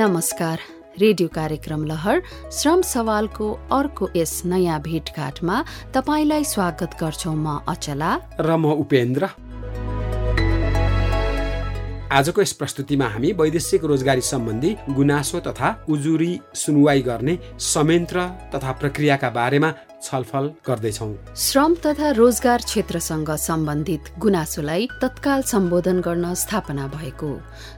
नमस्कार रेडियो कार्यक्रम लहर श्रम सवालको अर्को यस नयाँ भेटघाटमा तपाईँलाई स्वागत गर्छौ म अचला। र म उपेन्द्र। आजको यस प्रस्तुतिमा हामी वैदेशिक रोजगारी सम्बन्धी गुनासो तथा उजुरी सुनवाई गर्ने संयन्त्र तथा प्रक्रियाका बारेमा छलफल गर्दैछौ। श्रम तथा रोजगार क्षेत्रसँग सम्बन्धित गुनासोलाई तत्काल सम्बोधन गर्न स्थापना भएको।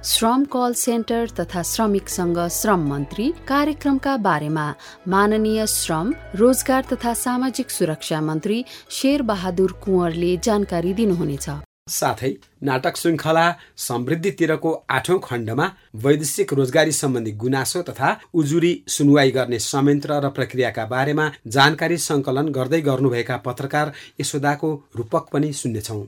श्रम कल सेन्टर तथा श्रमिकसँग श्रम मन्त्री कार्यक्रमका बारेमा माननीय श्रम रोजगार तथा सामाजिक सुरक्षा मन्त्री शेर बहादुर कुँवरले जानकारी दिनुहुनेछ। साथै नाटक श्रृङ्खला समृद्धितिरको आठौं खण्डमा वैदेशिक रोजगारी सम्बन्धी गुनासो तथा उजुरी सुनवाई गर्ने संयन्त्र र प्रक्रियाका बारेमा जानकारी सङ्कलन गर्दै गर्नुभएका पत्रकार यशोदाको रूपक पनि सुन्नेछौँ।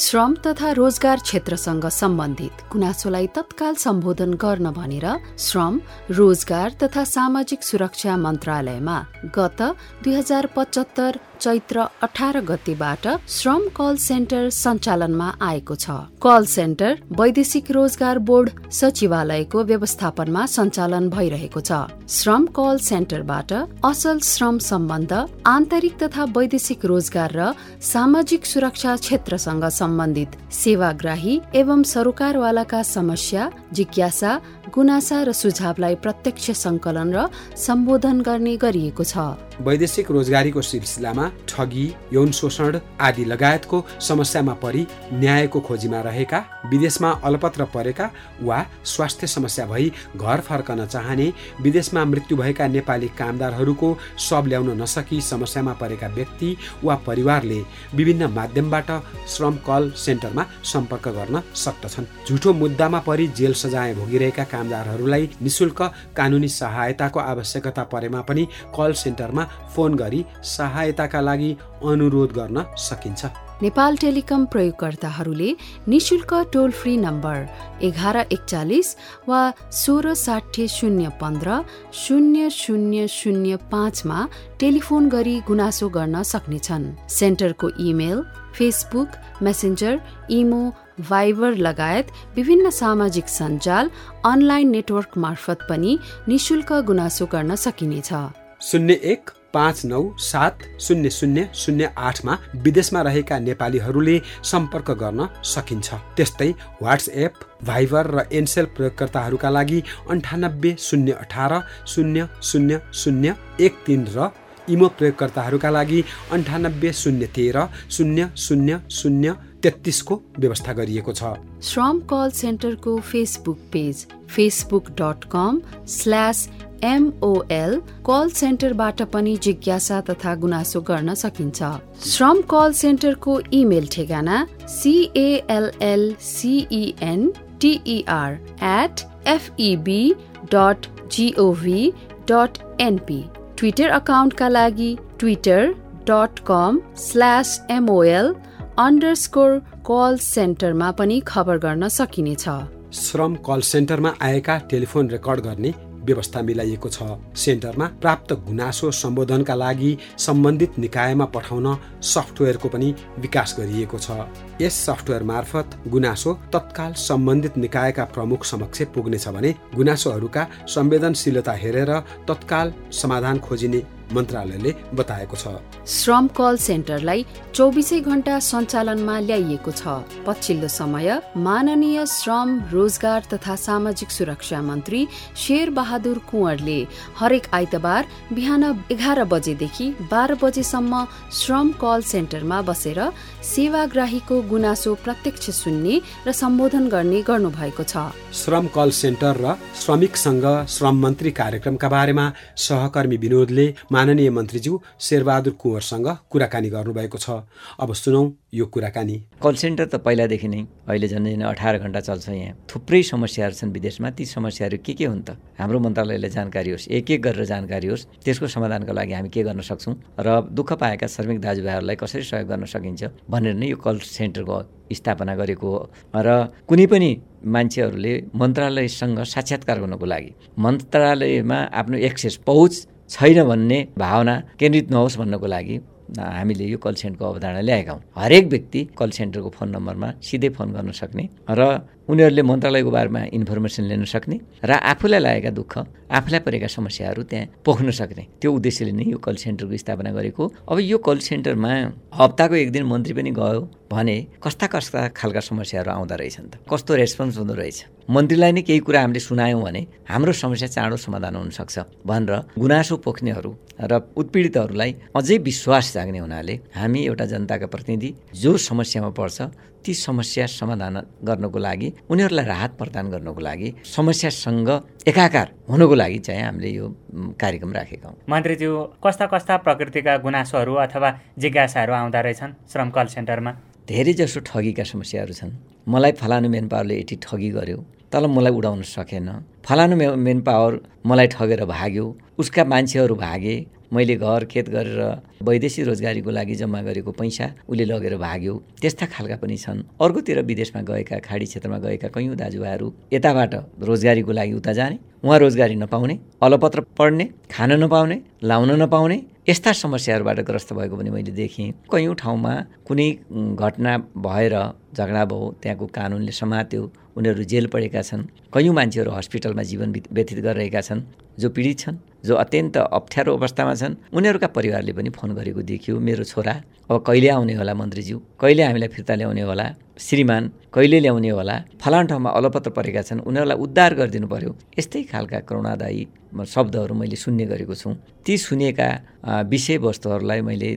श्रम तथा रोजगार क्षेत्रसँग सम्बन्धित गुनासोलाई तत्काल सम्बोधन गर्न भनेर श्रम रोजगार तथा सामाजिक सुरक्षा मन्त्रालयमा गत दुई हजार पचहत्तर चैत्र अठार गतेबाट श्रम कल सेन्टर सञ्चालनमा आएको छ। कल सेन्टर वैदेशिक रोजगार बोर्ड सचिवालयको व्यवस्थापनमा सञ्चालन भइरहेको छ। श्रम कल सेन्टरबाट असल श्रम सम्बन्ध आन्तरिक तथा वैदेशिक रोजगार र सामाजिक सुरक्षा क्षेत्रसँग सम्बन्धित सेवाग्राही एवं सरोकारवालाका समस्या जिज्ञासा गुनासा र सुझावलाई प्रत्यक्ष संकलन र सम्बोधन गर्ने गरिएको छ। वैदेशिक रोजगारीको सिलसिलामा ठगी यौन शोषण आदि लगायतको समस्यामा परि न्यायको खोजीमा रहेका विदेशमा अलपत्र परेका वा स्वास्थ्य समस्या भई घर फर्कन चाहने विदेशमा मृत्यु भएका नेपाली कामदारहरूको सब ल्याउन नसकी समस्यामा परेका व्यक्ति वा परिवारले विभिन्न माध्यमबाट श्रम कल सेन्टरमा सम्पर्क गर्न सक्दछन् झुठो मुद्दामा परि जेल सजाय भोगिरहेका कामदारहरूलाई निशुल्क कानुनी सहायताको आवश्यकता परेमा पनि कल सेन्टरमा फोन गरी सहायताका लागि अनुरोध गर्न सकिन्छ। नेपाल टेलिकम प्रयोगकर्ताहरूले निशुल्क टोल फ्री नम्बर एघार एकचालिस वा सोह्र साठी शून्य पन्ध्र शून्य शून्य शून्य पाँचमा टेलिफोन गरी गुनासो गर्न सक्नेछन्। सेन्टरको email Facebook Messenger imo Viber लगायत विभिन्न सामाजिक सञ्जाल अनलाइन नेटवर्क मार्फत पनि निशुल्क गुनासो गर्न सकिनेछ। शून्य एक पाँच नौ सात शून्य शून्य शून्य आठमा विदेशमा रहेका नेपालीहरूले सम्पर्क गर्न सकिन्छ। त्यस्तै वाट्सएप भाइबर र एनसेल प्रयोगकर्ताहरूका लागि अन्ठानब्बे शून्य अठार शून्य शून्य शून्य एक तिन र इमो प्रयोगकर्ताहरूका लागि अन्ठानब्बे शून्य तेह्र शून्य शून्य शून्य तेत्तिसको व्यवस्था गरिएको छ। श्रम call सेन्टरको Facebook page Facebook dot com slash MOL call सेन्टरबाट पनि जिज्ञासा तथा गुनासो गर्न सकिन्छ। श्रम कल सेन्टरको इमेल ठेगाना CLL CEN TER at FEB dot GOV dot NP Twitter अकाउन्टका लागि Twitter dot com slash MOL underscore call सेन्टरमा पनि खबर गर्न सकिनेछ। श्रम कल सेन्टरमा आएका टेलिफोन रेकर्ड गर्ने व्यवस्था मिलाइएको छ। सेन्टरमा प्राप्त गुनासो सम्बोधनका लागि सम्बन्धित निकायमा पठाउन सफ्टवेयरको पनि विकास गरिएको छ। यस सफ्टवेयर मार्फत गुनासो तत्काल सम्बन्धित निकायका प्रमुख समक्ष पुग्नेछ भने गुनासोहरूका संवेदनशीलता हेरेर तत्काल समाधान खोजिने मन्त्रालयले बताएको छ। श्रम कल सेन्टरलाई चौबिसै घण्टा सञ्चालनमा ल्याइएको छ। पछिल्लो समय माननीय श्रम रोजगार तथा सामाजिक सुरक्षा मन्त्री शेर बहादुर कुँवरले हरेक आइतबार बिहान एघार बजेदेखि बाह्र बजेसम्म श्रम कल सेन्टरमा बसेर सेवाग्राहीको गुनासो प्रत्यक्ष सुन्ने र सम्बोधन गर्ने गर्नुभएको छ। श्रम कल सेन्टर र श्रमिकसँग श्रम मन्त्री कार्यक्रमका बारेमा सहकर्मी विनोदले माननीय मन्त्रीज्यू शेरबहादुर कुँवरसँग कुराकानी गर्नुभएको छ। अब सुनौ यो कुराकानी। कल सेन्टर त पहिलादेखि नै अहिले झन् झन् अठार घन्टा चल्छ यहाँ। थुप्रै समस्याहरू छन् विदेशमा। ती समस्याहरू के के हुन् त? हाम्रो मन्त्रालयलाई जानकारी होस् एक एक गरेर जानकारी होस्। त्यसको समाधानको लागि हामी के गर्न सक्छौँ? र दुःख पाएका श्रमिक दाजुभाइहरूलाई कसरी सहयोग गर्न सकिन्छ? भनेर नै यो कल सेन्टरको स्थापना गरेको हो। र कुनै पनि मान्छेहरूले मन्त्रालयसँग साक्षात्कार गर्नको लागि मन्त्रालयमा आफ्नो एक्सेस पहुँच छैन भन्ने भावना केन्द्रित नहोस् भन्नको लागि हामीले यो कल सेन्टरको अवधारणा ल्याएका हौँ। हरेक व्यक्ति कल सेन्टरको फोन नम्बरमा सिधै फोन गर्न सक्ने र उनीहरूले मन्त्रालयको बारेमा इन्फर्मेसन लिन सक्ने र आफूलाई लागेका दुःख आफूलाई परेका समस्याहरू त्यहाँ पोख्न सक्ने। त्यो उद्देश्यले नै यो कल सेन्टरको स्थापना गरेको। अब यो कल सेन्टरमा हप्ताको एक दिन मन्त्री पनि गयो भने कस्ता कस्ता खालका समस्याहरू आउँदो रहेछन् त? कस्तो रेस्पोन्स हुँदो रहेछ? मन्त्रीलाई नै केही कुरा हामीले सुनायौँ भने हाम्रो समस्या चाँडो समाधान हुनसक्छ भनेर गुनासो पोख्नेहरू र उत्पीडितहरूलाई अझै विश्वास जाग्ने हुनाले हामी एउटा जनताका प्रतिनिधि जो समस्यामा पर्छ ती समस्या समाधान गर्नको लागि उनीहरूलाई राहत प्रदान गर्नको लागि समस्यासँग एकाकार हुनको लागि चाहिँ हामीले यो कार्यक्रम राखेका हौँ। मन्त्रीज्यू कस्ता कस्ता प्रकृतिका गुनासोहरू अथवा जिज्ञासाहरू आउँदो रहेछन् श्रम कल सेन्टरमा? धेरै जसो ठगीका समस्याहरू छन्। मलाई फलानु मेन पावरले यति ठगी गर्यो तर मलाई उडाउन सकेन। फलानु मेन पावर मलाई ठगेर भाग्यो उसका मान्छेहरू भागे मैले घर खेत गरेर वैदेशिक रोजगारीको लागि जम्मा गरेको पैसा उसले लगेर भाग्यो। त्यस्ता खालका पनि छन्। अर्कोतिर विदेशमा गएका खाडी क्षेत्रमा गएका कैयौँ दाजुभाइहरू यताबाट रोजगारीको लागि उता जाने उहाँ रोजगारी नपाउने अलपत्र पढ्ने खान नपाउने लाउन नपाउने यस्ता समस्याहरूबाट ग्रस्त भएको पनि मैले देखेँ। कैयौँ ठाउँमा कुनै घटना भएर झगडा भयो त्यहाँको कानुनले समात्यो उनीहरू जेल पढेका छन्। कैयौँ मान्छेहरू हस्पिटलमा जीवन व्यतीत गरिरहेका छन् जो पीडित छन्। जो अत्यन्त अप्ठ्यारो अवस्थामा छन् उनीहरूका परिवारले पनि फोन गरेको देखियो मेरो छोरा अब कहिले आउने होला मन्त्रीज्यू? कहिले हामीलाई फिर्ता ल्याउने होला? श्रीमान कहिले ल्याउने होला? फलान ठाउँमा अलपत्र परेका छन् उनीहरूलाई उद्धार गरिदिनु पर्यो यस्तै खालका करुणादायी शब्दहरू मैले सुन्ने गरेको छु। ती सुनेका विषयवस्तुहरूलाई मैले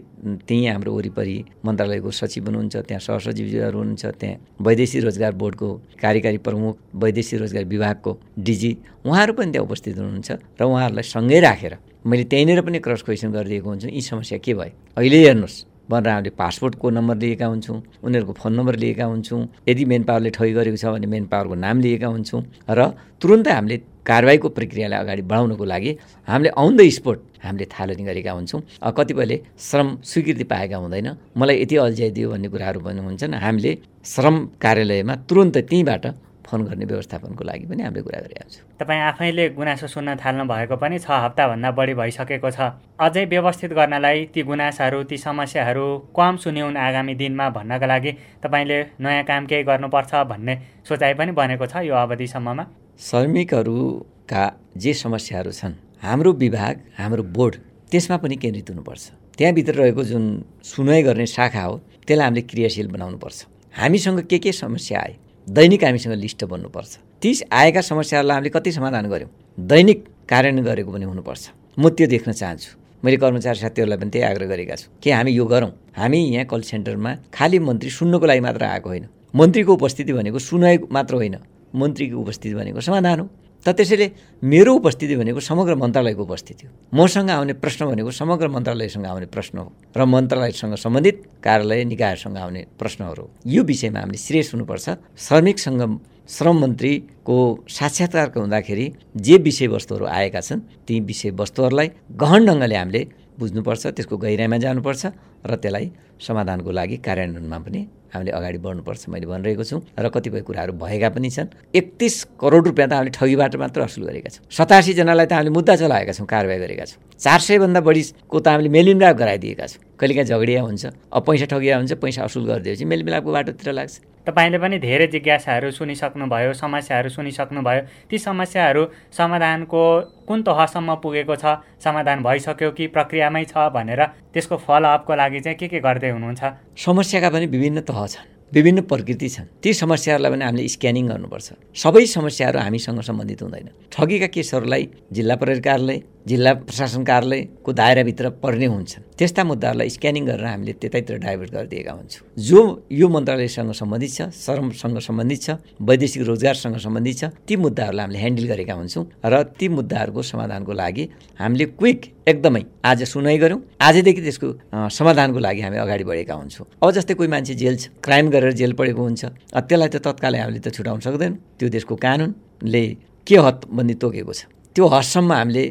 त्यहीँ हाम्रो वरिपरि मन्त्रालयको सचिव हुनुहुन्छ त्यहाँ सहसचिवहरू हुनुहुन्छ त्यहाँ वैदेशिक रोजगार बोर्डको कार्यकारी प्रमुख वैदेशिक रोजगार विभागको डिजी उहाँहरू पनि त्यहाँ उपस्थित हुनुहुन्छ र उहाँहरूलाई सँगै राखेर मैले त्यहीँनिर पनि क्रस क्वेसन गरिदिएको हुन्छु यी समस्या के भयो अहिले हेर्नुहोस् भनेर हामीले पासपोर्टको नम्बर लिएका हुन्छौँ उनीहरूको फोन नम्बर लिएका हुन्छौँ यदि मेन पावरले ठगी गरेको छ भने मेन पावरको नाम लिएका हुन्छौँ र तुरुन्तै हामीले कारवाहीको प्रक्रियालाई अगाडि बढाउनको लागि हामीले अन द स्पोट हामीले थालनी गरेका हुन्छौँ। कतिपयले श्रम स्वीकृति पाएका हुँदैन। मलाई यति अल्झाइदियो भन्ने कुराहरू पनि हुन्छन् हामीले श्रम कार्यालयमा तुरन्त त्यहीँबाट फोन गर्ने व्यवस्थापनको लागि पनि हामीले कुरा गरिरहेको छौँ। तपाईँ आफैले गुनासो सुन्न थाल्नु भएको पनि छ हप्ताभन्दा बढी भइसकेको छ। अझै व्यवस्थित गर्नलाई ती गुनासाहरू ती समस्याहरू कम सुन्यौँ आगामी दिनमा भन्नका लागि तपाईँले नयाँ काम केही गर्नुपर्छ भन्ने सोचाइ पनि बनेको छ यो अवधिसम्ममा। श्रमिकहरूका जे समस्याहरू छन् हाम्रो विभाग हाम्रो बोर्ड त्यसमा पनि केन्द्रित हुनुपर्छ। त्यहाँभित्र रहेको जुन सुनवाई गर्ने शाखा हो त्यसलाई हामीले क्रियाशील बनाउनुपर्छ। हामीसँग के के समस्या आए दैनिक हामीसँग लिस्ट बन्नुपर्छ। ती आएका समस्याहरूलाई हामीले कति समाधान गऱ्यौँ? दैनिक कार्यान्वयन गरेको पनि हुनुपर्छ। म त्यो देख्न चाहन्छु। मैले कर्मचारी साथीहरूलाई पनि त्यही आग्रह गरेका छु कि हामी यो गरौँ। हामी यहाँ कल सेन्टरमा खालि मन्त्री सुन्नको लागि मात्र आएको होइन। मन्त्रीको उपस्थिति भनेको सुनाइ मात्र होइन। मन्त्रीको उपस्थिति भनेको समाधान हो। त त्यसैले मेरो उपस्थिति भनेको समग्र मन्त्रालयको उपस्थिति हो। मसँग आउने प्रश्न भनेको समग्र मन्त्रालयसँग आउने प्रश्न हो र मन्त्रालयसँग सम्बन्धित कार्यालय निकायसँग आउने प्रश्नहरू यो विषयमा हामीले सिरियस हुनुपर्छ। श्रमिकसँग श्रम मन्त्रीको साक्षात्कारको हुँदाखेरि जे विषयवस्तुहरू आएका छन् ती विषयवस्तुहरूलाई गहन ढङ्गले हामीले बुझ्नुपर्छ त्यसको गहिराइमा जानुपर्छ र त्यसलाई समाधानको लागि कार्यान्वयनमा पनि हामीले अगाडि बढ्नुपर्छ मैले भनिरहेको छु। र कतिपय कुराहरू भएका पनि छन्। एकतिस करोड रुपियाँ त हामीले ठगीबाट मात्र असुल गरेका छौँ। सतासीजनालाई त हामीले मुद्दा चलाएका छौँ कारवाही गरेका छौँ। चार सयभन्दा बढीको त हामीले मेलमिलाप गराइदिएका छौँ। कहिलेकाहीँ झगडिया हुन्छ अब पैसा ठगिया हुन्छ पैसा असुल गरिदिएपछि मेलमिलापको बाटोतिर लाग्छ। तपाईँले पनि धेरै जिज्ञासाहरू सुनिसक्नुभयो समस्याहरू सुनिसक्नुभयो। ती समस्याहरू समाधानको कुन तहसम्म पुगेको छ समाधान भइसक्यो कि प्रक्रियामै छ भनेर त्यसको फलोअपको लागि चाहिँ के के गर्दै हुनुहुन्छ। समस्याका पनि विभिन्न तह छन् विभिन्न प्रकृति छन्। ती समस्याहरूलाई पनि हामीले स्क्यानिङ गर्नुपर्छ। सबै समस्याहरू हामीसँग सम्बन्धित हुँदैन। ठगीका केसहरूलाई जिल्ला प्रहरी कार्यालय जिल्ला प्रशासन कार्यालयको दायराभित्र पर्ने हुन्छन्। त्यस्ता मुद्दाहरूलाई स्क्यानिङ गरेर हामीले त्यतैतिर डाइभर्ट गरिदिएका हुन्छौँ। जो यो मन्त्रालयसँग सम्बन्धित छ श्रमसँग सम्बन्धित छ वैदेशिक रोजगारसँग सम्बन्धित छ ती मुद्दाहरूलाई हामीले ह्यान्डल गरेका हुन्छौँ र ती मुद्दाहरूको समाधानको लागि हामीले क्विक एकदमै आज सुनाइ गऱ्यौँ। आजदेखि त्यसको समाधानको लागि हामी अगाडि बढेका हुन्छौँ। अब जस्तै कोही मान्छे जेल छ क्राइम गरेर जेल पढेको हुन्छ त्यसलाई त तत्कालै हामीले त छुटाउन सक्दैनौँ। त्यो देशको कानुनले के हदबन्दी तोकेको छ। त्यो हदसम्म हामीले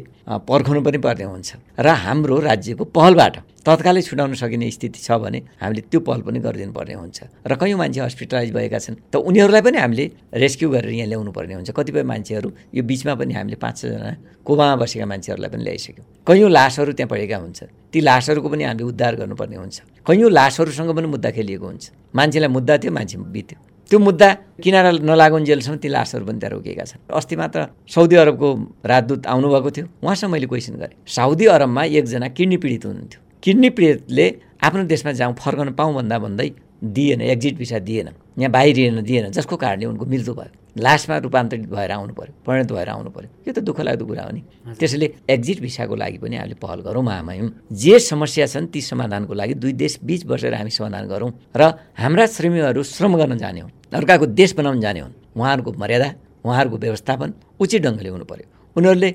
पर्खाउनु पनि पर्ने हुन्छ। र हाम्रो राज्यको पहलबाट तत्कालै छुटाउन सकिने स्थिति छ भने हामीले त्यो पहल पनि गरिदिनु पर्ने हुन्छ। र कयौँ मान्छे हस्पिटलाइज भएका छन् त उनीहरूलाई पनि हामीले रेस्क्यु गरेर यहाँ ल्याउनु पर्ने हुन्छ। कतिपय मान्छेहरू यो बिचमा पनि हामीले पाँच छजना कोमामा बसेका मान्छेहरूलाई पनि ल्याइसक्यौँ। कैयौँ लासहरू त्यहाँ पढेका हुन्छन् ती लासहरूको पनि हामीले उद्धार गर्नुपर्ने हुन्छ। कैयौँ लासहरूसँग पनि मुद्दा खेलिएको हुन्छ। मान्छेलाई मुद्दा थियो मान्छे बित्यो। त्यो मुद्दा किनारा नलागुन्जेलसम्म ती लासहरू पनि त्यहाँ रोकिएका छन्। अस्ति मात्र साउदी अरबको राजदूत आउनुभएको थियो। उहाँसँग मैले क्वेसन गरेँ साउदी अरबमा एकजना किडनी पीडित हुनुहुन्थ्यो। किडनी पीडितले आफ्नो देशमा जाउँ फर्कन पाउँ भन्दा भन्दै दिएन एक्जिट भिसा दिएन यहाँ बाहिरिएन दिएन जसको कारणले उनको मृत्यु भयो। लास्टमा रूपान्तरित भएर आउनु पऱ्यो परिणत भएर आउनु पऱ्यो यो त दुःख लाग्दो कुरा हो नि। त्यसैले एक्जिट भिसाको लागि पनि हामीले पहल गरौँ महामयौँ जे समस्या छन् ती समाधानको लागि दुई देश बिच बसेर हामी समाधान गरौँ र हाम्रा श्रमिकहरू श्रम गर्न जाने हुन्। अर्काको देश बनाउन जाने हुन्। उहाँहरूको मर्यादा उहाँहरूको व्यवस्थापन उचित ढङ्गले हुनु पऱ्यो उनीहरूले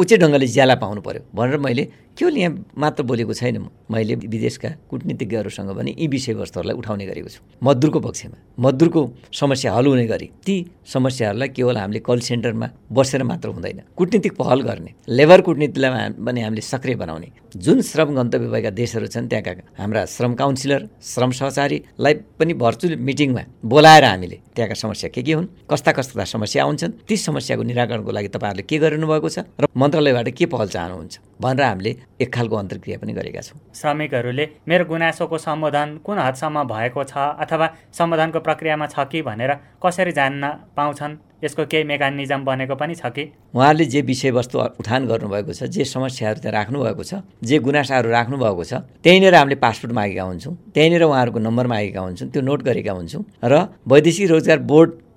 उचित ढङ्गले ज्याला पाउनु पऱ्यो भनेर मैले केवल यहाँ मात्र बोलेको छैन म। मैले विदेशका कुटनीतिज्ञहरूसँग पनि यी विषयवस्तुहरूलाई उठाउने गरेको छु। मजदुरको पक्षमा मजदुरको समस्या हल हुने गरी ती समस्याहरूलाई केवल हामीले कल सेन्टरमा बसेर मात्र हुँदैन। कुटनीतिक पहल गर्ने लेबर कुटनीतिलाई पनि हामीले सक्रिय बनाउने। जुन श्रम गन्तव्य भएका देशहरू छन् त्यहाँका हाम्रा श्रम काउन्सिलर श्रम सहचारीलाई पनि भर्चुअल मिटिङमा बोलाएर हामीले त्यहाँका समस्या के के हुन् कस्ता कस्ता समस्या आउँछन् ती समस्याको निराकरणको लागि तपाईँहरूले के गरिनु भएको छ र मन्त्रालयबाट के पहल चाहनुहुन्छ? भनेर हामीले एक खालको अन्तर्क्रिया पनि गरेका छौँ। श्रमिकहरूले मेरो गुनासोको सम्बोधन कुन हदसम्म भएको छ अथवा सम्बोधनको प्रक्रियामा छ कि भनेर कसरी जान्न पाउँछन्? यसको केही मेकानिजम बनेको पनि छ कि? उहाँहरूले जे विषयवस्तु उठान गर्नुभएको छ जे समस्याहरू त्यहाँ राख्नुभएको छ जे गुनासाहरू राख्नुभएको छ त्यहीँनिर हामीले पासपोर्ट मागेका हुन्छौँ। त्यहीँनिर उहाँहरूको नम्बर मागेका हुन्छौँ त्यो नोट गरेका हुन्छौँ। र वैदेशिक रोजगार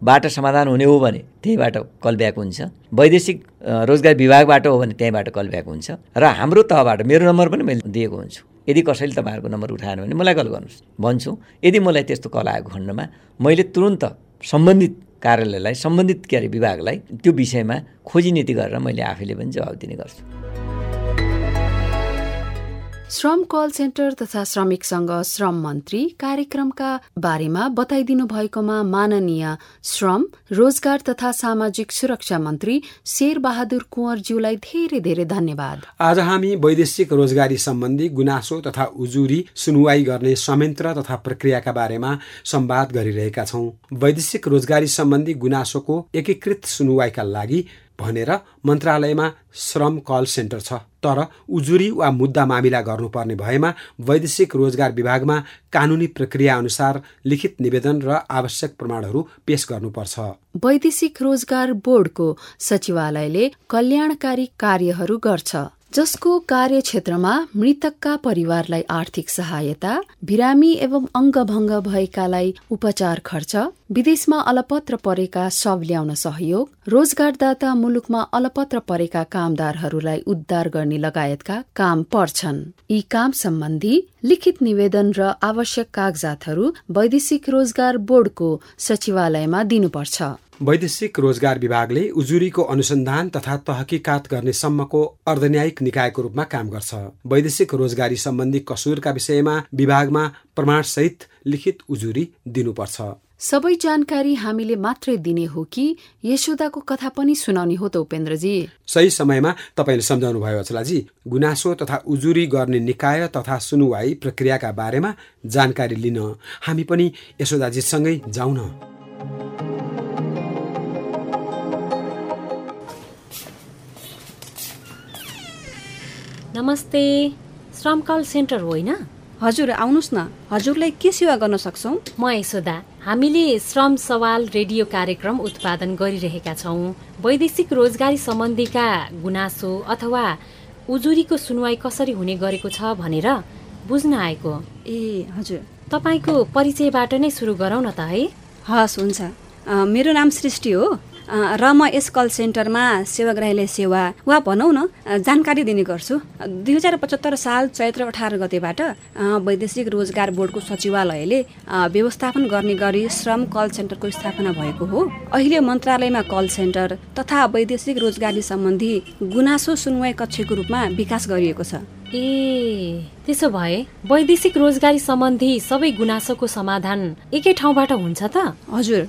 बोर्डबाट समाधान हुने हो भने त्यहीँबाट कल ब्याक हुन्छ। वैदेशिक रोजगार विभागबाट हो भने त्यहीँबाट कल ब्याक हुन्छ। र हाम्रो तहबाट मेरो नम्बर पनि मैले दिएको हुन्छु। यदि कसैले तपाईँहरूको नम्बर उठाएन भने मलाई कल गर्नुहोस्। भन्छु यदि मलाई त्यस्तो कल आएको खण्डमा मैले तुरन्त सम्बन्धित कार्यालयलाई सम्बन्धित के अरे विभागलाई त्यो विषयमा खोजी नीति गरेर मैले आफैले पनि जवाब दिने गर्छु। श्रम कल सेन्टर तथा श्रमिकसँग श्रम मन्त्री कार्यक्रमका बारेमा बताइदिनु भएकोमा माननीय श्रम रोजगार तथा सामाजिक सुरक्षा मन्त्री शेर बहादुर कुँवरज्यूलाई धेरै धेरै धन्यवाद। आज हामी वैदेशिक रोजगारी सम्बन्धी गुनासो तथा उजुरी सुनवाई गर्ने संयन्त्र तथा प्रक्रियाका बारेमा संवाद गरिरहेका छौँ। वैदेशिक रोजगारी सम्बन्धी गुनासोको एकीकृत सुनवाईका लागि भनेर मन्त्रालयमा श्रम कल सेन्टर छ। तर उजुरी वा मुद्दा मामिला गर्नुपर्ने भएमा वैदेशिक रोजगार विभागमा कानुनी प्रक्रिया अनुसार लिखित निवेदन र आवश्यक प्रमाणहरू पेश गर्नुपर्छ। वैदेशिक रोजगार बोर्डको सचिवालयले कल्याणकारी कार्यहरू गर्छ। जसको कार्यक्षेत्रमा मृतकका परिवारलाई आर्थिक सहायता बिरामी एवं अङ्गभङ्ग भएकालाई उपचार खर्च विदेशमा अलपत्र परेका शव ल्याउन सहयोग रोजगारदाता मुलुकमा अलपत्र परेका कामदारहरूलाई उद्धार गर्ने लगायतका काम पर्छन्। यी काम सम्बन्धी लिखित निवेदन र आवश्यक कागजातहरू वैदेशिक रोजगार बोर्डको सचिवालयमा दिनुपर्छ। वैदेशिक रोजगार विभागले उजुरीको अनुसन्धान तथा तहकिकात गर्ने सम्मको अर्धन्यायिक निकायको रूपमा काम गर्छ। वैदेशिक रोजगारी सम्बन्धी कसुरका विषयमा विभागमा प्रमाणसहित लिखित उजुरी दिनुपर्छ। सबै जानकारी हामीले मात्रै दिने हो कि यशोदाको कथा पनि सुनाउने हो त उपेन्द्रजी? सही समयमा तपाईँले सम्झाउनु भयो अचलाजी। गुनासो तथा उजुरी गर्ने निकाय तथा सुनुवाई प्रक्रियाका बारेमा जानकारी लिन। हामी पनि यशोदाजीसँगै जाउँ न नमस्ते। श्रमकल सेन्टर होइन? हजुर आउनुहोस् न। हजुरलाई के सेवा गर्न सक्छौँ? म यशोदा हामीले श्रम सवाल रेडियो कार्यक्रम उत्पादन गरिरहेका छौँ। वैदेशिक रोजगारी सम्बन्धीका गुनासो अथवा उजुरीको सुनवाई कसरी हुने गरेको छ भनेर बुझ्न आएको। ए हजुर। तपाईँको परिचयबाट नै सुरु गरौँ न त है। हस् हुन्छ। मेरो नाम सृष्टि हो। र म यस कल सेन्टरमा सेवाग्राहीले सेवा वा भनौँ न जानकारी दिने गर्छु। दुई हजार पचहत्तर साल चैत्र अठार गतेबाट वैदेशिक रोजगार बोर्डको सचिवालयले व्यवस्थापन गर्ने गरी श्रम कल सेन्टरको स्थापना भएको हो। अहिले मन्त्रालयमा कल सेन्टर तथा वैदेशिक रोजगारी सम्बन्धी गुनासो सुनवाई कक्षको रूपमा विकास गरिएको छ। ए त्यसो भए वैदेशिक रोजगारी सम्बन्धी सबै गुनासोको समाधान एकै ठाउँबाट हुन्छ त? हजुर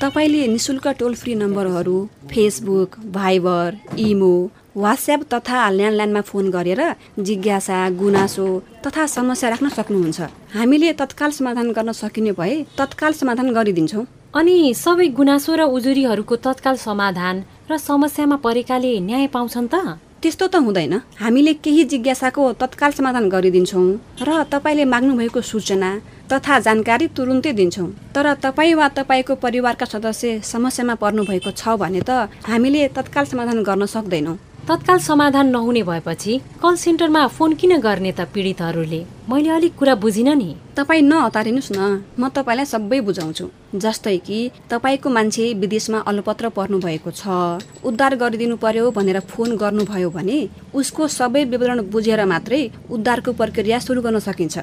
तपाईँले निशुल्क टोल फ्री नम्बरहरू फेसबुक भाइबर इमो वाट्सएप तथा ल्यान्डलाइनमा फोन गरेर जिज्ञासा गुनासो तथा समस्या राख्न सक्नुहुन्छ। हामीले तत्काल समाधान गर्न सकिने भए तत्काल समाधान गरिदिन्छौँ। अनि सबै गुनासो र उजुरीहरूको तत्काल समाधान र समस्यामा परेकाले न्याय पाउँछन् त? त्यस्तो त हुँदैन। हामीले केही जिज्ञासाको तत्काल समाधान गरिदिन्छौँ र तपाईँले माग्नुभएको सूचना तथा जानकारी तुरुन्तै दिन्छौँ। तर तपाईँ वा तपाईँको परिवारका सदस्य समस्यामा पर्नुभएको छ भने त हामीले तत्काल समाधान गर्न सक्दैनौँ। तत्काल समाधान नहुने भएपछि कल सेन्टरमा फोन किन गर्ने त पीडितहरूले? मैले अलिक कुरा बुझिनँ नि। तपाईँ नहतारिनुहोस् न। म तपाईँलाई सबै बुझाउँछु। जस्तै कि तपाईँको मान्छे विदेशमा अलपत्र पर्नु भएको छ। उद्धार गरिदिनु पर्यो भनेर फोन गर्नुभयो भने उसको सबै विवरण बुझेर मात्रै उद्धारको प्रक्रिया सुरु गर्न सकिन्छ।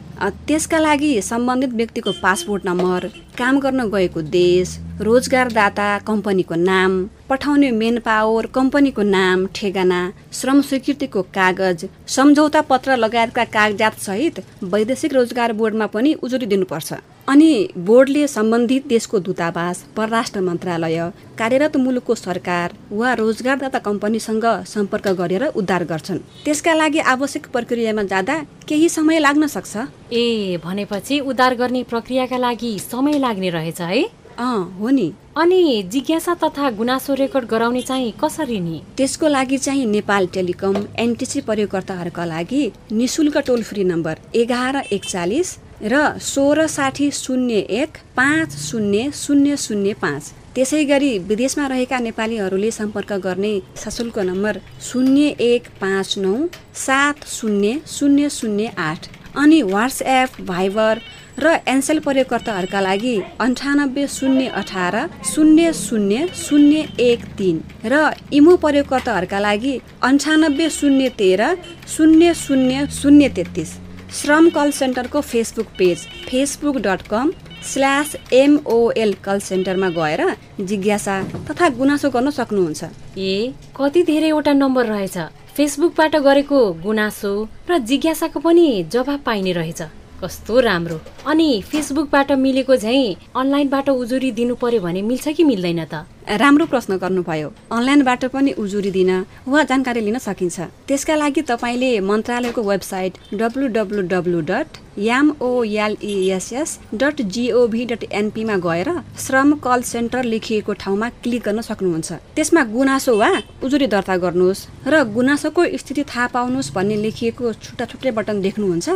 त्यसका लागि सम्बन्धित व्यक्तिको पासपोर्ट नम्बर काम गर्न गएको देश रोजगारदाता कम्पनीको नाम पठाउने मेन पावर कम्पनीको नाम ठेगाना श्रम स्वीकृतिको कागज सम्झौता पत्र लगायतका कागजात सहित वैदेशिक रोजगार बोर्डमा पनि उजुरी दिनुपर्छ। अनि बोर्डले सम्बन्धित देशको दूतावास परराष्ट्र मन्त्रालय कार्यरत मुलुकको सरकार वा रोजगारदाता कम्पनीसँग सम्पर्क गरेर उद्धार गर्छन्। त्यसका लागि आवश्यक प्रक्रियामा जाँदा केही समय लाग्न सक्छ? ए भनेपछि उद्धार गर्ने प्रक्रियाका लागि समय लाग्ने रहेछ है। हो नि। अनि जिज्ञासा तथा गुनासो रेकर्ड गराउने चाहिँ कसरी नि? त्यसको लागि चाहिँ नेपाल टेलिकम एनटिसी प्रयोगकर्ताहरूका लागि निशुल्क टोल फ्री नम्बर एघार एकचालिस र सोह्र साठी शून्य एक पाँच शून्य शून्य शून्य पाँच। त्यसै गरी विदेशमा रहेका नेपालीहरूले सम्पर्क गर्ने सशुल्क नम्बर शून्य एक पाँच नौ सात शून्य शून्य शून्य आठ। अनि वाट्सएप भाइबर र एनसेल प्रयोगकर्ताहरूका लागि अन्ठानब्बे शून्य अठार शून्य शून्य शून्य एक तिन र इमो प्रयोगकर्ताहरूका लागि अन्ठानब्बे शून्य तेह्र शून्य शून्य शून्य तेत्तिस। श्रम call सेन्टरको Facebook page Facebook dot com slash MOL call सेन्टरमा गएर जिज्ञासा तथा गुनासो गर्न सक्नुहुन्छ। ए कति धेरैवटा नम्बर रहेछ। फेसबुकबाट गरेको गुनासो र जिज्ञासाको पनि जवाब पाइने रहेछ। कस्तो राम्रो। अनि फेसबुकबाट मिलेको झैँ अनलाइनबाट उजुरी दिनु पर्यो भने मिल्छ कि मिल्दैन त? राम्रो प्रश्न गर्नुभयो। अनलाइनबाट पनि उजुरी दिन वा जानकारी लिन सकिन्छ। त्यसका लागि तपाईँले मन्त्रालयको website W W W dot MOLESS dot GOV dot एनपीमा गएर श्रम कल सेन्टर लेखिएको ठाउँमा क्लिक गर्न सक्नुहुन्छ। त्यसमा गुनासो वा उजुरी दर्ता गर्नुहोस् र गुनासोको स्थिति थाहा पाउनुहोस् भन्ने लेखिएको छुट्टा छुट्टै बटन देख्नुहुन्छ।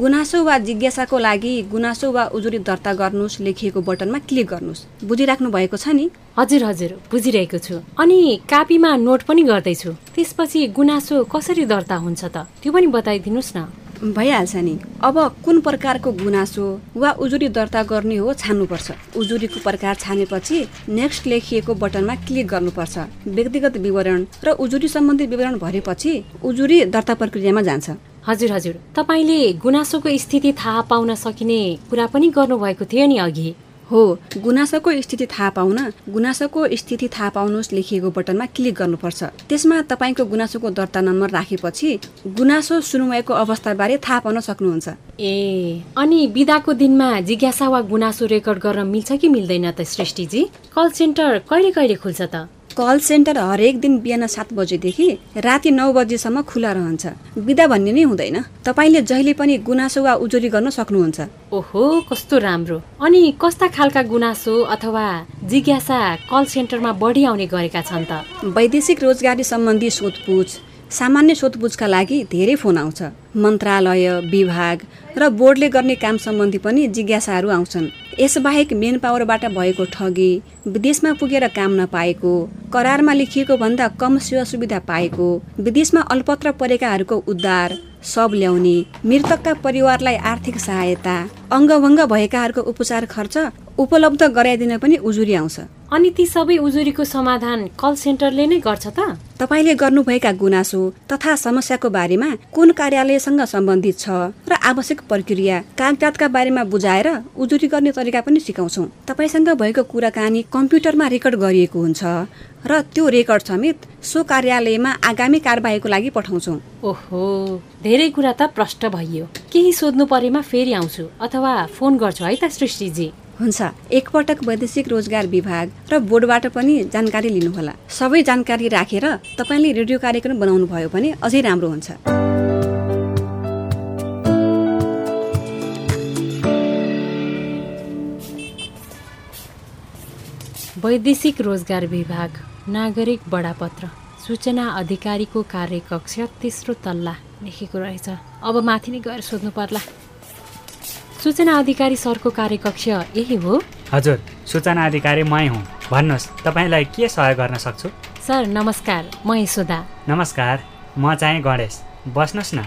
गुनासो वा जिज्ञासाको लागि गुनासो वा उजुरी दर्ता गर्नुहोस् लेखिएको बटनमा क्लिक गर्नुहोस्। बुझिराख्नु भएको छ नि? हजुर हजुर बुझिरहेको छु। अनि कापीमा नोट पनि गर्दैछु। त्यसपछि गुनासो कसरी दर्ता हुन्छ त? त्यो पनि बताइदिनुहोस् न। भइहाल्छ नि। अब कुन प्रकारको गुनासो वा उजुरी दर्ता गर्ने हो छान्नुपर्छ। उजुरीको प्रकार छानेपछि नेक्स्ट लेखिएको बटनमा क्लिक गर्नुपर्छ। व्यक्तिगत विवरण र उजुरी सम्बन्धी विवरण भरेपछि उजुरी दर्ता प्रक्रियामा जान्छ। हजुर हजुर। तपाईँले गुनासोको स्थिति थाहा पाउन सकिने कुरा पनि गर्नुभएको थियो नि अघि। हो गुनासोको स्थिति थाहा पाउन गुनासोको स्थिति थाहा पाउनुहोस् लेखिएको बटनमा क्लिक गर्नुपर्छ। त्यसमा तपाईँको गुनासोको दर्ता नम्बर राखेपछि गुनासो सुनवाईको अवस्थाबारे थाहा पाउन सक्नुहुन्छ। ए अनि बिदाको दिनमा जिज्ञासा वा गुनासो रेकर्ड गर्न मिल्छ कि मिल्दैन त सृष्टिजी कल सेन्टर कहिले कहिले खुल्छ त? कल सेन्टर हरेक दिन बिहान सात बजेदेखि राति नौ बजेसम्म खुला रहन्छ। बिदा भन्ने नै हुँदैन। तपाईँले जहिले पनि गुनासो वा उजुरी गर्न सक्नुहुन्छ। ओहो कस्तो राम्रो। अनि कस्ता खालका गुनासो अथवा जिज्ञासा कल सेन्टरमा बढी आउने गरेका छन् त? वैदेशिक रोजगारी सम्बन्धी सोधपुछ सामान्य सोधपुछका लागि धेरै फोन आउँछ। मन्त्रालय विभाग र बोर्डले गर्ने काम सम्बन्धी पनि जिज्ञासाहरू आउँछन्। यसबाहेक मेन पावरबाट भएको ठगी विदेशमा पुगेर काम नपाएको करारमा लेखिएको भन्दा कम सेवा सुविधा पाएको विदेशमा अल्पत्र परेकाहरूको उद्धार सब ल्याउने मृतकका परिवारलाई आर्थिक सहायता अङ्गभङ्ग भएकाहरूको उपचार खर्च उपलब्ध गराइदिन पनि उजुरी आउँछ। अनि ती सबै उजुरीको समाधान कल सेन्टरले नै गर्छ त? तपाईँले गर्नुभएका गुनासो तथा समस्याको बारेमा कुन कार्यालयसँग सम्बन्धित छ र आवश्यक प्रक्रिया कागजातका बारेमा बुझाएर उजुरी गर्ने तरिका पनि सिकाउँछौ। तपाईँसँग भएको कुराकानी कम्प्युटरमा रेकर्ड गरिएको हुन्छ। र त्यो रेकर्ड समेत सो कार्यालयमा आगामी कारवाहीको लागि पठाउँछौ। ओहो धेरै कुरा त प्रष्ट भइयो। केही सोध्नु परेमा फेरि आउँछु अथवा फोन गर्छु है त सृष्टिजी। हुन्छ एकपटक वैदेशिक रोजगार विभाग र बोर्डबाट पनि जानकारी लिनुहोला। सबै जानकारी राखेर तपाईँले रेडियो कार्यक्रम बनाउनु भयो भने अझै राम्रो हुन्छ। वैदेशिक रोजगार विभाग नागरिक बडापत्र सूचना अधिकारीको कार्यकक्ष तेस्रो तल्ला लेखेको रहेछ। अब माथि नै गएर सोध्नु पर्ला। सूचना अधिकारी सरको कार्यकक्ष यही हो? हजुर सूचना अधिकारी मै हुँ। भन्नुहोस् तपाईँलाई के सहयोग गर्न सक्छु? सर नमस्कार म यशोदा नमस्कार म चाहिँ गणेश। बस्नुहोस् न।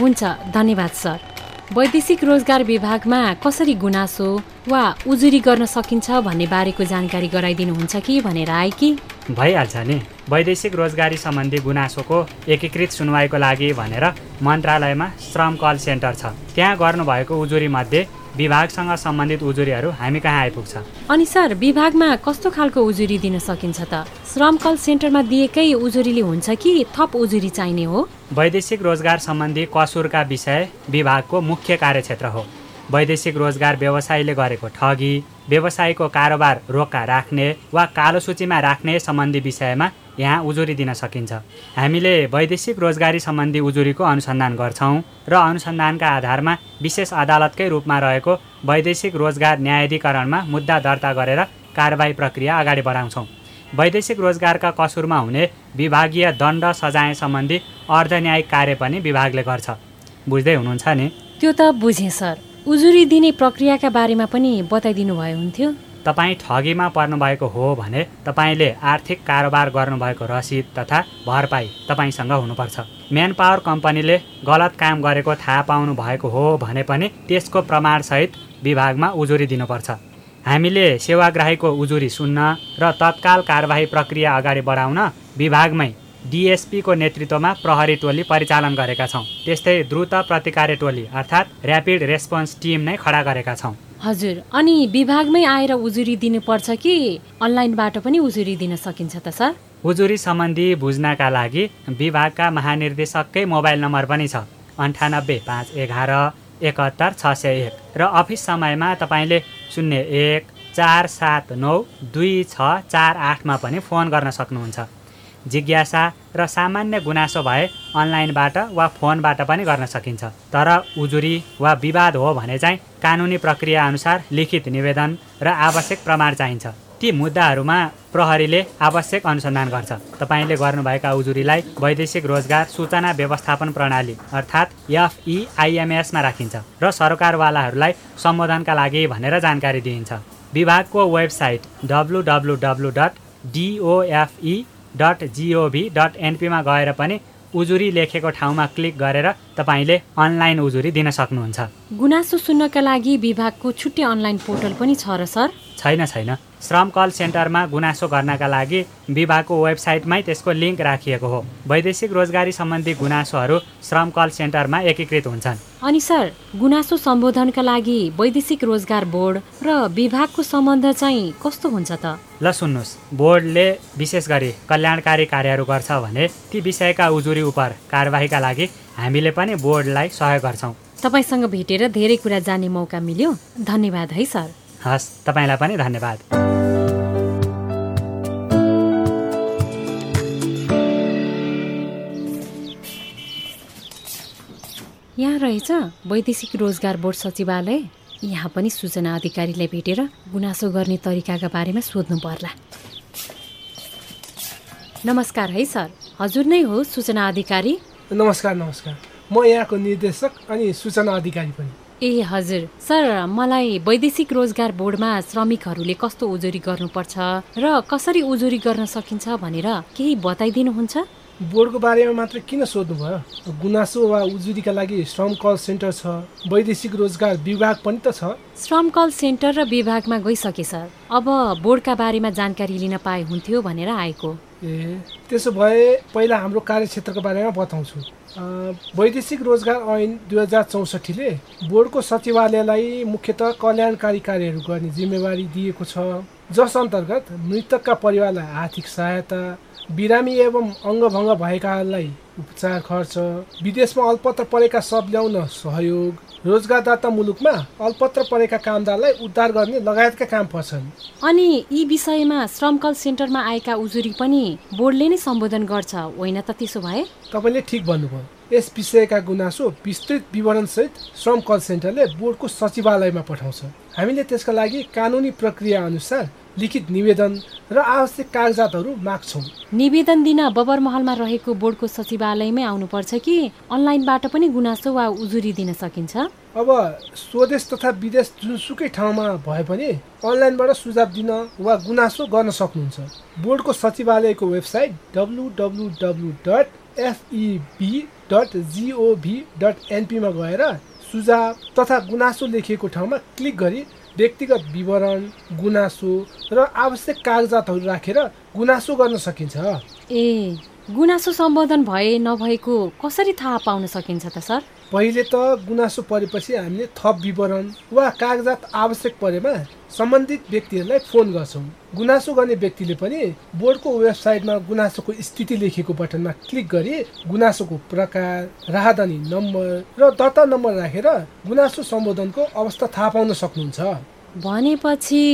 हुन्छ धन्यवाद सर। वैदेशिक रोजगार विभागमा कसरी गुनासो वा उजुरी गर्न सकिन्छ भन्ने बारेको जानकारी गराइदिनुहुन्छ कि भनेर आए कि? भइहाल्छ नि वैदेशिक रोजगारी सम्बन्धी गुनासोको एकीकृत सुनवाईको लागि भनेर मन्त्रालयमा श्रम कल सेन्टर छ। त्यहाँ गर्नुभएको उजुरीमध्ये विभागसँग सम्बन्धित उजुरीहरू हामी कहाँ आइपुग्छ? अनि सर विभागमा कस्तो खालको उजुरी दिन सकिन्छ त? श्रम कल सेन्टरमा दिएकै उजुरीले हुन्छ कि थप उजुरी चाहिने हो? वैदेशिक रोजगार सम्बन्धी कसुरका विषय विभागको मुख्य कार्यक्षेत्र हो। वैदेशिक रोजगार व्यवसायीले गरेको ठगी व्यवसायीको कारोबार रोक्का राख्ने वा कालो सूचीमा राख्ने सम्बन्धी विषयमा यहाँ उजुरी दिन सकिन्छ। हामीले वैदेशिक रोजगारी सम्बन्धी उजुरीको अनुसन्धान गर्छौँ र अनुसन्धानका आधारमा विशेष अदालतकै रूपमा रहेको वैदेशिक रोजगार न्यायाधिकरणमा मुद्दा दर्ता गरेर कारवाही प्रक्रिया अगाडि बढाउँछौँ। वैदेशिक रोजगारका कसुरमा हुने विभागीय दण्ड सजाय सम्बन्धी अर्धन्यायिक कार्य पनि विभागले गर्छ। बुझ्दै हुनुहुन्छ नि? त्यो त बुझेँ सर। उजुरी दिने प्रक्रियाका बारेमा पनि बताइदिनु भयो हुन्थ्यो। तपाईँ ठगीमा पर्नुभएको हो भने तपाईँले आर्थिक कारोबार गर्नुभएको रसिद तथा भरपाई तपाईँसँग हुनुपर्छ। म्यान पावर कम्पनीले गलत काम गरेको थाहा पाउनु भएको हो भने पनि त्यसको प्रमाणसहित विभागमा उजुरी दिनुपर्छ। हामीले सेवाग्राहीको उजुरी सुन्न र तत्काल कारवाही प्रक्रिया अगाडि बढाउन विभागमै डिएसपीको नेतृत्वमा प्रहरी टोली परिचालन गरेका छौँ। त्यस्तै द्रुत प्रतिकार्य टोली अर्थात् ऱ्यापिड रेस्पोन्स टिम नै खडा गरेका छौँ। हजुर अनि विभागमै आएर उजुरी दिनुपर्छ कि? अनलाइनबाट पनि उजुरी दिन सकिन्छ त सर? उजुरी सम्बन्धी बुझ्नका लागि विभागका महानिर्देशककै मोबाइल नम्बर पनि छ। अन्ठानब्बे पाँच एघार एकहत्तर छ सय एक। र अफिस समयमा तपाईँले शून्य एक चार सात नौ दुई छ चार आठमा पनि फोन गर्न सक्नुहुन्छ। जिज्ञासा र सामान्य गुनासो भए अनलाइनबाट वा फोनबाट पनि गर्न सकिन्छ। तर उजुरी वा विवाद हो भने चाहिँ कानुनी प्रक्रिया अनुसार लिखित निवेदन र आवश्यक प्रमाण चाहिन्छ। ती मुद्दाहरूमा प्रहरीले आवश्यक अनुसन्धान गर्छ। तपाईँले गर्नुभएका उजुरीलाई वैदेशिक रोजगार सूचना व्यवस्थापन प्रणाली अर्थात् एफइआइएमएसमा राखिन्छ र सरकारवालाहरूलाई सम्बोधनका लागि भनेर जानकारी दिइन्छ। विभागको website W W W dot DOFE dot GOV dot एनपीमा गएर पनि उजुरी लेखेको ठाउँमा क्लिक गरेर तपाईँले अनलाइन उजुरी दिन सक्नुहुन्छ। गुनासो सुन्नका लागि विभागको छुट्टै अनलाइन पोर्टल पनि छ र सर। छैन छैन। श्रम कल सेन्टरमा गुनासो गर्नका लागि विभागको वेबसाइटमै त्यसको लिङ्क राखिएको हो। वैदेशिक रोजगारी सम्बन्धी गुनासोहरू श्रम कल सेन्टरमा एकीकृत हुन्छन्। अनि सर गुनासो सम्बोधनका लागि वैदेशिक रोजगार बोर्ड र विभागको सम्बन्ध चाहिँ कस्तो हुन्छ त? ल सुन्नुहोस्। बोर्डले विशेष गरी कल्याणकारी कार्यहरू गर्छ भने ती विषयका उजुरी उप कारवाहीका लागि हामीले पनि बोर्डलाई सहयोग गर्छौँ। तपाईँसँग भेटेर धेरै कुरा जान्ने मौका मिल्यो। धन्यवाद है सर। हस् तपाईँलाई पनि धन्यवाद। यहाँ रहेछ वैदेशिक रोजगार बोर्ड सचिवालय। यहाँ पनि सूचना अधिकारीलाई भेटेर गुनासो गर्ने तरिकाका बारेमा सोध्नु पर्ला। नमस्कार है सर हजुर नै हो सूचना अधिकारी? नमस्कार नमस्कार। म यहाँको निर्देशक अनि सूचना अधिकारी पनि। ए हजुर। सर मलाई वैदेशिक रोजगार बोर्डमा श्रमिकहरूले कस्तो उजुरी गर्नुपर्छ र कसरी उजुरी गर्न सकिन्छ भनेर केही बताइदिनुहुन्छ? बोर्डको बारेमा मात्र किन सोध्नुभयो? गुनासो वा उजुरीका लागि श्रम कल सेन्टर छ वैदेशिक रोजगार विभाग पनि त छ। श्रम कल सेन्टर र विभागमा गइसके सर। अब बोर्डका बारेमा जानकारी लिन पाए हुन्थ्यो भनेर आएको। ए त्यसो भए पहिला हाम्रो कार्यक्षेत्रको बारेमा बताउँछु। वैदेशिक रोजगार ऐन दुई हजार चौसठीले बोर्डको सचिवालयलाई मुख्यत कल्याणकारी कार्यहरू गर्ने जिम्मेवारी दिएको छ। जस अन्तर्गत मृतकका परिवारलाई आर्थिक सहायता बिरामी एवं अङ्गभङ्ग भएकाहरूलाई उपचार खर्च विदेशमा अल्पत्र परेका सब ल्याउन सहयोग रोजगारदाता मुलुकमा अल्पत्र परेका कामदारलाई उद्धार गर्ने लगायतका काम पर्छन्। अनि यी विषयमा श्रम कल सेन्टरमा आएका उजुरी पनि बोर्डले नै सम्बोधन गर्छ होइन त त्यसो भए? तपाईँले ठिक भन्नुभयो। यस विषयका गुनासो विस्तृत विवरणसहित श्रम कल सेन्टरले बोर्डको सचिवालयमा पठाउँछ। हामीले त्यसका लागि कानुनी प्रक्रिया अनुसार लिखित निवेदन र आवश्यक कागजातहरू माग्छौँ। निवेदन दिन बबरमहलमा रहेको बोर्डको सचिवालयमै आउनुपर्छ कि अनलाइनबाट पनि गुनासो वा उजुरी दिन सकिन्छ? अब स्वदेश तथा विदेश जुनसुकै ठाउँमा भए पनि अनलाइनबाट सुझाव दिन वा गुनासो गर्न सक्नुहुन्छ। बोर्डको सचिवालयको website W W W dot FEB dot GOV dot एनपीमा गएर सुझाव तथा गुनासो लेखिएको ठाउँमा क्लिक गरी व्यक्तिगत विवरण गुनासो र आवश्यक कागजातहरू राखेर गुनासो गर्न सकिन्छ। ए गुनासो सम्बोधन भए नभएको कसरी थाहा पाउन सकिन्छ त सर? पहिले त गुनासो परेपछि हामीले थप विवरण वा कागजात आवश्यक परेमा सम्बन्धित व्यक्तिहरूलाई फोन गर्छौँ। गुनासो गर्ने व्यक्तिले पनि बोर्डको वेबसाइटमा गुनासोको स्थिति लेखेको बटनमा क्लिक गरी गुनासोको प्रकार राहदानी नम्बर र दर्ता नम्बर राखेर गुनासो सम्बोधनको अवस्था थाहा पाउन सक्नुहुन्छ। भनेपछि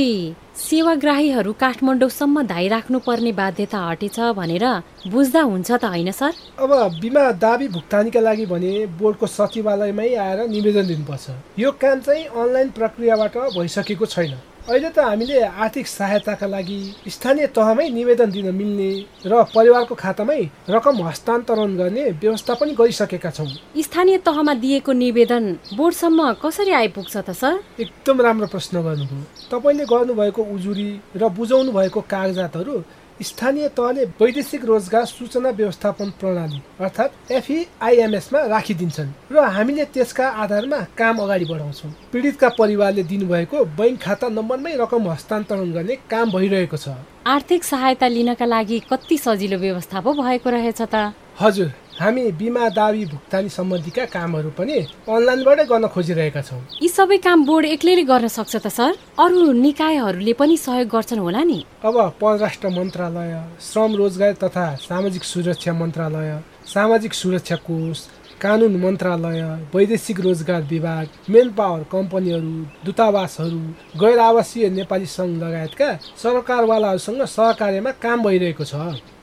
सेवाग्राहीहरू काठमाडौँसम्म धाइ राख्नुपर्ने बाध्यता हटेछ भनेर बुझ्दा हुन्छ त होइन सर? अब बिमा दावी भुक्तानीका लागि भने बोर्डको सचिवालयमै आएर निवेदन दिनुपर्छ। यो काम चाहिँ अनलाइन प्रक्रियाबाट भइसकेको छैन। अहिले त हामीले आर्थिक सहायताका लागि स्थानीय तहमै निवेदन दिन मिल्ने र परिवारको खातामै रकम हस्तान्तरण गर्ने व्यवस्था पनि गरिसकेका छौँ। स्थानीय तहमा दिएको निवेदन बोर्डसम्म कसरी आइपुग्छ त सर? एकदम राम्रो प्रश्न गर्नुभयो। तपाईँले गर्नुभएको उजुरी र बुझाउनु भएको कागजातहरू स्थानीय तहले वैदेशिक रोजगार सूचना व्यवस्थापन प्रणाली अर्थात् एफइआइएमएसमा राखिदिन्छन् र हामीले त्यसका आधारमा काम अगाडि बढाउँछौँ। पीडितका परिवारले दिनुभएको बैङ्क खाता नम्बरमै रकम हस्तान्तरण गर्ने काम भइरहेको छ। आर्थिक सहायता लिनका लागि कति सजिलो व्यवस्था पो भएको रहेछ त? हजुर हामी बिमा दावी भुक्तानी सम्बन्धीका कामहरू पनि अनलाइनबाटै गर्न खोजिरहेका छौँ। यी सबै काम बोर्ड एक्लैले गर्न सक्छ त सर? अरू निकायहरूले पनि सहयोग गर्छन् होला नि। अब परराष्ट्र मन्त्रालय श्रम रोजगार तथा सामाजिक सुरक्षा मन्त्रालय सामाजिक सुरक्षा कोष कानुन मन्त्रालय वैदेशिक रोजगार विभाग मेन पावर कम्पनीहरू दूतावासहरू गैर आवासीय नेपाली सङ्घ लगायतका सरकारवालाहरूसँग सहकार्यमा काम भइरहेको छ।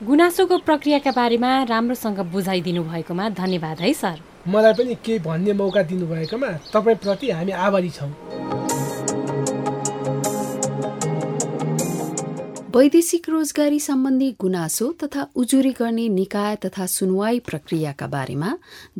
गुनासोको प्रक्रियाका बारेमा राम्रोसँग बुझाइदिनु भएकोमा धन्यवाद है सर। मलाई पनि केही भन्ने मौका दिनुभएकोमा तपाईँप्रति हामी आभारी छौँ। वैदेशिक रोजगारी सम्बन्धी गुनासो तथा उजुरी गर्ने निकाय तथा सुनवाई प्रक्रियाका बारेमा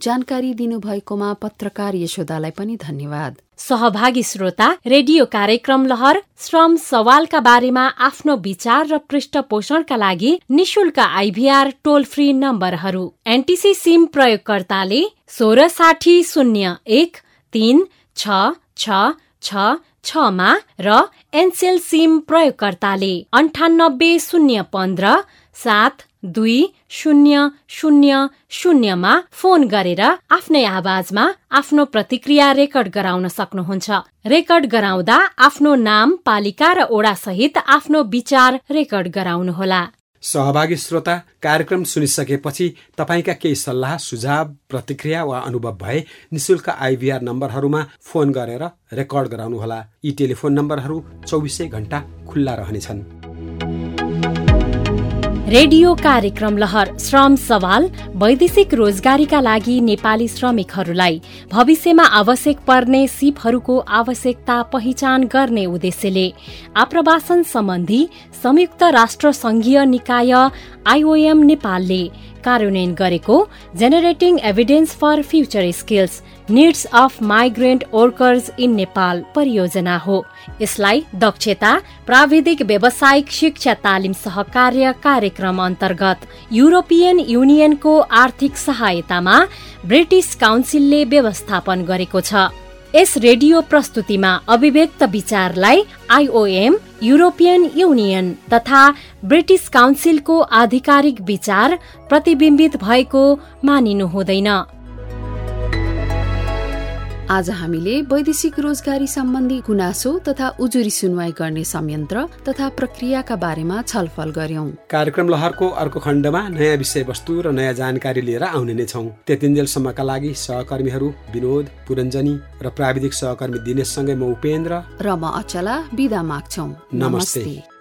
जानकारी दिनुभएकोमा पत्रकार यशोदालाई पनि धन्यवाद। सहभागी श्रोता रेडियो कार्यक्रम लहर श्रम सवालका बारेमा आफ्नो विचार र पृष्ठपोषणका लागि निशुल्क आइभीआर टोल फ्री नम्बरहरू एनटिसी सिम प्रयोगकर्ताले सोह्र साठी शून्य एक तिन छ छ छ छमा र एनसेल सिम प्रयोगकर्ताले अन्ठानब्बे शून्य पन्ध्र सात दुई शून्य शून्य शून्यमा फोन गरेर आफ्नै आवाजमा आफ्नो प्रतिक्रिया रेकर्ड गराउन सक्नुहुन्छ। रेकर्ड गराउँदा आफ्नो नाम पालिका र ओडा सहित आफ्नो विचार रेकर्ड गराउनुहोला। सहभागी श्रोता कार्यक्रम सुनिसकेपछि तपाईँका केही सल्लाह सुझाव प्रतिक्रिया वा अनुभव भए निशुल्क आइभीआर नम्बरहरूमा फोन गरेर रेकर्ड गराउनुहोला। यी टेलिफोन नम्बरहरू चौबिसै घण्टा खुल्ला रहनेछन्। रेडियो कार्यक्रम लहर श्रम सवाल वैदेशिक रोजगारीका लागि नेपाली श्रमिकहरूलाई। भविष्यमा आवश्यक पर्ने सिपहरूको आवश्यकता पहिचान गर्ने उद्देश्यले। आप्रवासन सम्बन्धी संयुक्त राष्ट्र संघीय निकाय आइओएम नेपालले कार्यान्वयन गरेको generating evidence for future skills needs of migrant workers in Nepal परियोजना हो। यसलाई दक्षता प्राविधिक व्यावसायिक शिक्षा तालिम सहकार्य कार्यक्रम अन्तर्गत युरोपियन युनियनको आर्थिक सहायतामा ब्रिटिस काउन्सिलले व्यवस्थापन गरेको छ। यस रेडियो प्रस्तुतिमा अभिव्यक्त विचारलाई I O M European Union तथा ब्रिटिस काउन्सिलको आधिकारिक विचार प्रतिबिम्बित भएको मानिनु हुँदैन। आज हामीले वैदेशिक रोजगारी सम्बन्धी गुनासो तथा उजुरी सुनवाई गर्ने संयन्त्र तथा प्रक्रियाका बारेमा छलफल गर्यौं। कार्यक्रम लहरको अर्को खण्डमा नयाँ विषयवस्तु र नयाँ जानकारी लिएर आउने नै छौँ। त्यतिन्जेलसम्मका लागि सहकर्मीहरू विनोद पुरञ्जनी र प्राविधिक सहकर्मी दिनेशसँगै म उपेन्द्र। र म अचला बिदा माग्छौ। नमस्ते।